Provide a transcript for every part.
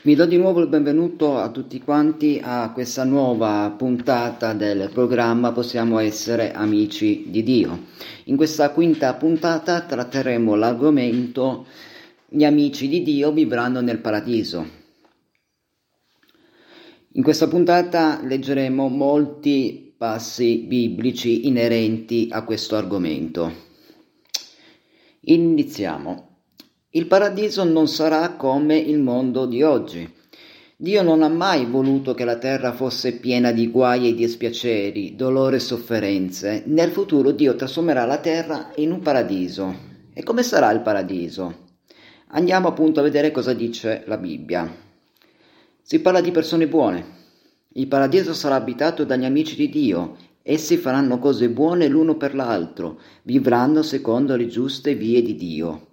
Vi do di nuovo il benvenuto a tutti quanti a questa nuova puntata del programma Possiamo essere amici di Dio. In questa quinta puntata tratteremo l'argomento Gli amici di Dio vivranno nel paradiso. In questa puntata leggeremo molti passi biblici inerenti a questo argomento. Iniziamo. Il paradiso non sarà come il mondo di oggi. Dio non ha mai voluto che la terra fosse piena di guai e di dispiaceri, dolore e sofferenze. Nel futuro Dio trasformerà la terra in un paradiso. E come sarà il paradiso? Andiamo appunto a vedere cosa dice la Bibbia. Si parla di persone buone. Il paradiso sarà abitato dagli amici di Dio. Essi faranno cose buone l'uno per l'altro, vivranno secondo le giuste vie di Dio.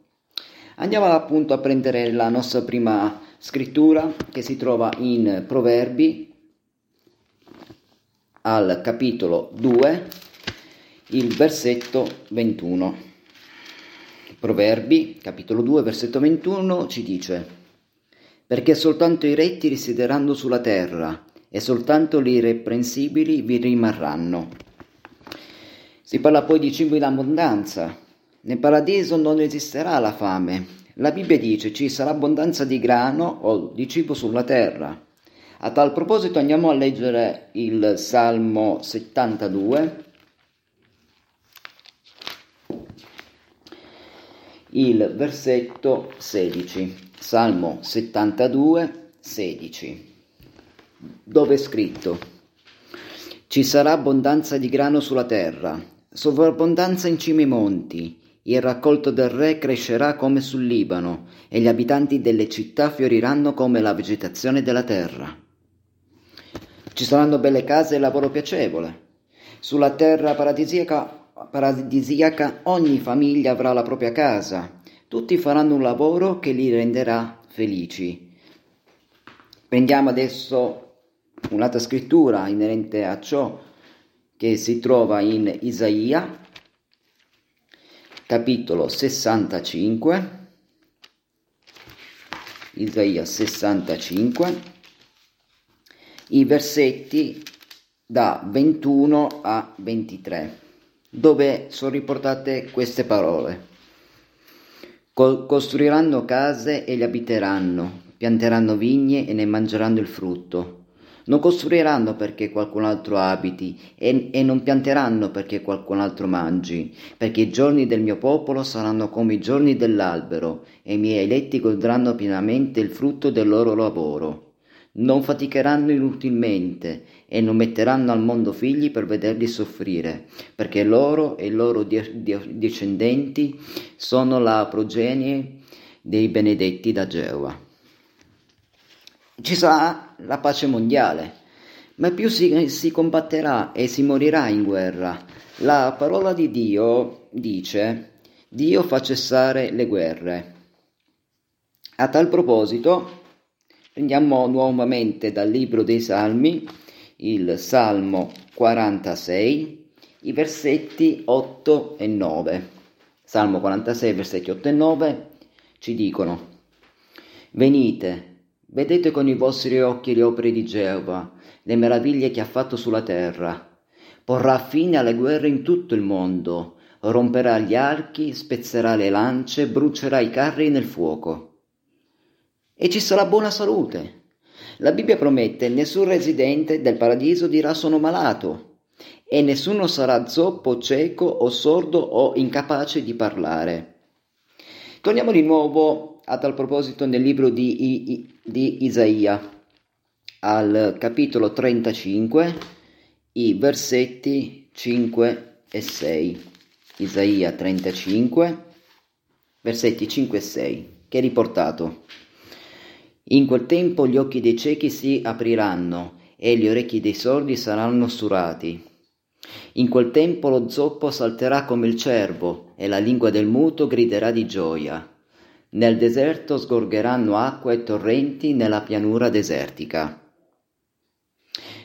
Andiamo appunto a prendere la nostra prima scrittura che si trova in Proverbi al capitolo 2, il versetto 21. Proverbi, capitolo 2, versetto 21 ci dice Perché soltanto i retti risiederanno sulla terra e soltanto gli irreprensibili vi rimarranno. Si parla poi di cibo in abbondanza, nel paradiso non esisterà la fame. La Bibbia dice ci sarà abbondanza di grano o di cibo sulla terra. A tal proposito andiamo a leggere il Salmo 72. Il versetto 16. Salmo 72, 16. Dove è scritto Ci sarà abbondanza di grano sulla terra, sovrabbondanza in cima ai monti, il raccolto del re crescerà come sul Libano, e gli abitanti delle città fioriranno come la vegetazione della terra. Ci saranno belle case e lavoro piacevole. Sulla terra paradisiaca, paradisiaca ogni famiglia avrà la propria casa. Tutti faranno un lavoro che li renderà felici. Prendiamo adesso un'altra scrittura inerente a ciò che si trova in Isaia capitolo 65, Isaia 65, i versetti da 21 a 23, dove sono riportate queste parole. Costruiranno case e le abiteranno, pianteranno vigne e ne mangeranno il frutto non costruiranno perché qualcun altro abiti e, e, non pianteranno perché qualcun altro mangi, perché i giorni del mio popolo saranno come i giorni dell'albero e i miei eletti godranno pienamente il frutto del loro lavoro. Non faticheranno inutilmente e non metteranno al mondo figli per vederli soffrire, perché loro e i loro discendenti sono la progenie dei benedetti da Geova ci sarà la pace mondiale, ma più si, si combatterà e si morirà in guerra. La parola di Dio dice Dio fa cessare le guerre. A tal proposito, prendiamo nuovamente dal libro dei Salmi il Salmo 46, i versetti 8 e 9. Salmo 46, versetti 8 e 9 ci dicono Venite, Vedete con i vostri occhi le opere di Geova, le meraviglie che ha fatto sulla terra. Porrà fine alle guerre in tutto il mondo, romperà gli archi, spezzerà le lance, brucerà i carri nel fuoco. E ci sarà buona salute. La Bibbia promette nessun residente del paradiso dirà sono malato e nessuno sarà zoppo, cieco o sordo o incapace di parlare. Torniamo di nuovo a tal proposito nel libro di, di Isaia, al capitolo 35, i versetti 5 e 6. Isaia 35, versetti 5 e 6, che è riportato. In quel tempo gli occhi dei ciechi si apriranno e gli orecchi dei sordi saranno sturati. In quel tempo lo zoppo salterà come il cervo e la lingua del muto griderà di gioia. Nel deserto sgorgeranno acqua e torrenti nella pianura desertica.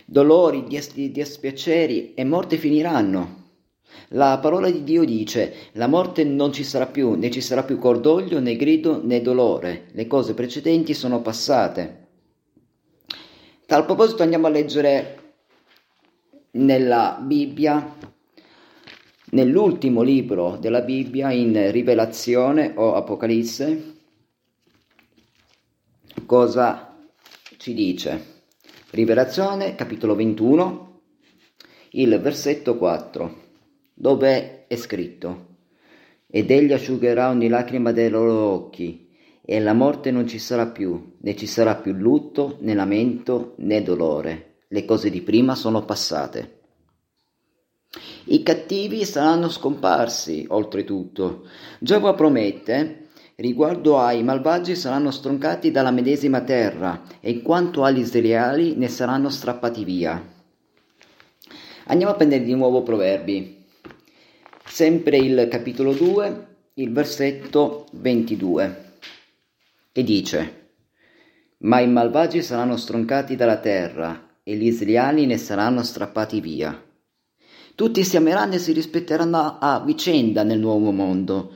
Dolori, dispiaceri e morte finiranno. La parola di Dio dice: La morte non ci sarà più, né ci sarà più cordoglio, né grido, né dolore. Le cose precedenti sono passate. Tal proposito andiamo a leggere nella Bibbia, nell'ultimo libro della Bibbia in Rivelazione o Apocalisse, cosa ci dice. Rivelazione, capitolo 21, il versetto 4, dove è scritto ed egli asciugherà ogni lacrima dei loro occhi, e la morte non ci sarà più, né ci sarà più lutto, né lamento, né dolore. Le cose di prima sono passate. I cattivi saranno scomparsi, oltretutto. Giova promette, riguardo ai malvagi saranno stroncati dalla medesima terra, e in quanto agli israeliani ne saranno strappati via. Andiamo a prendere di nuovo Proverbi. Sempre il capitolo 2, il versetto 22 e dice Ma i malvagi saranno stroncati dalla terra e gli israeliani ne saranno strappati via. Tutti si ameranno e si rispetteranno a vicenda nel nuovo mondo.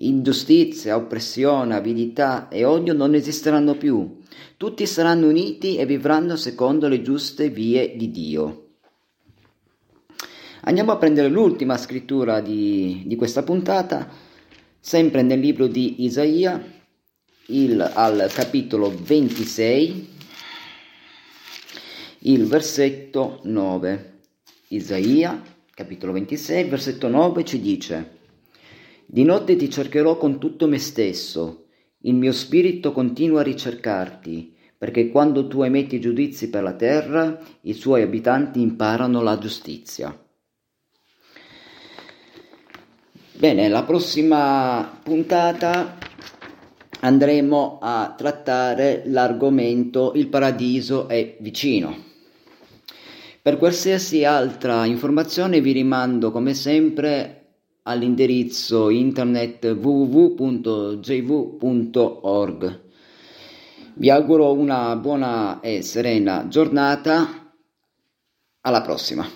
Ingiustizia, oppressione, avidità e odio non esisteranno più. Tutti saranno uniti e vivranno secondo le giuste vie di Dio. Andiamo a prendere l'ultima scrittura di, di questa puntata, sempre nel libro di Isaia, il, al capitolo 26, il versetto 9. Isaia, capitolo 26, versetto 9 ci dice, Di notte ti cercherò con tutto me stesso, il mio spirito continua a ricercarti, perché quando tu emetti giudizi per la terra, i suoi abitanti imparano la giustizia. Bene, la prossima puntata andremo a trattare l'argomento Il paradiso è vicino. Per qualsiasi altra informazione vi rimando come sempre all'indirizzo internet www.jv.org. Vi auguro una buona e serena giornata. Alla prossima.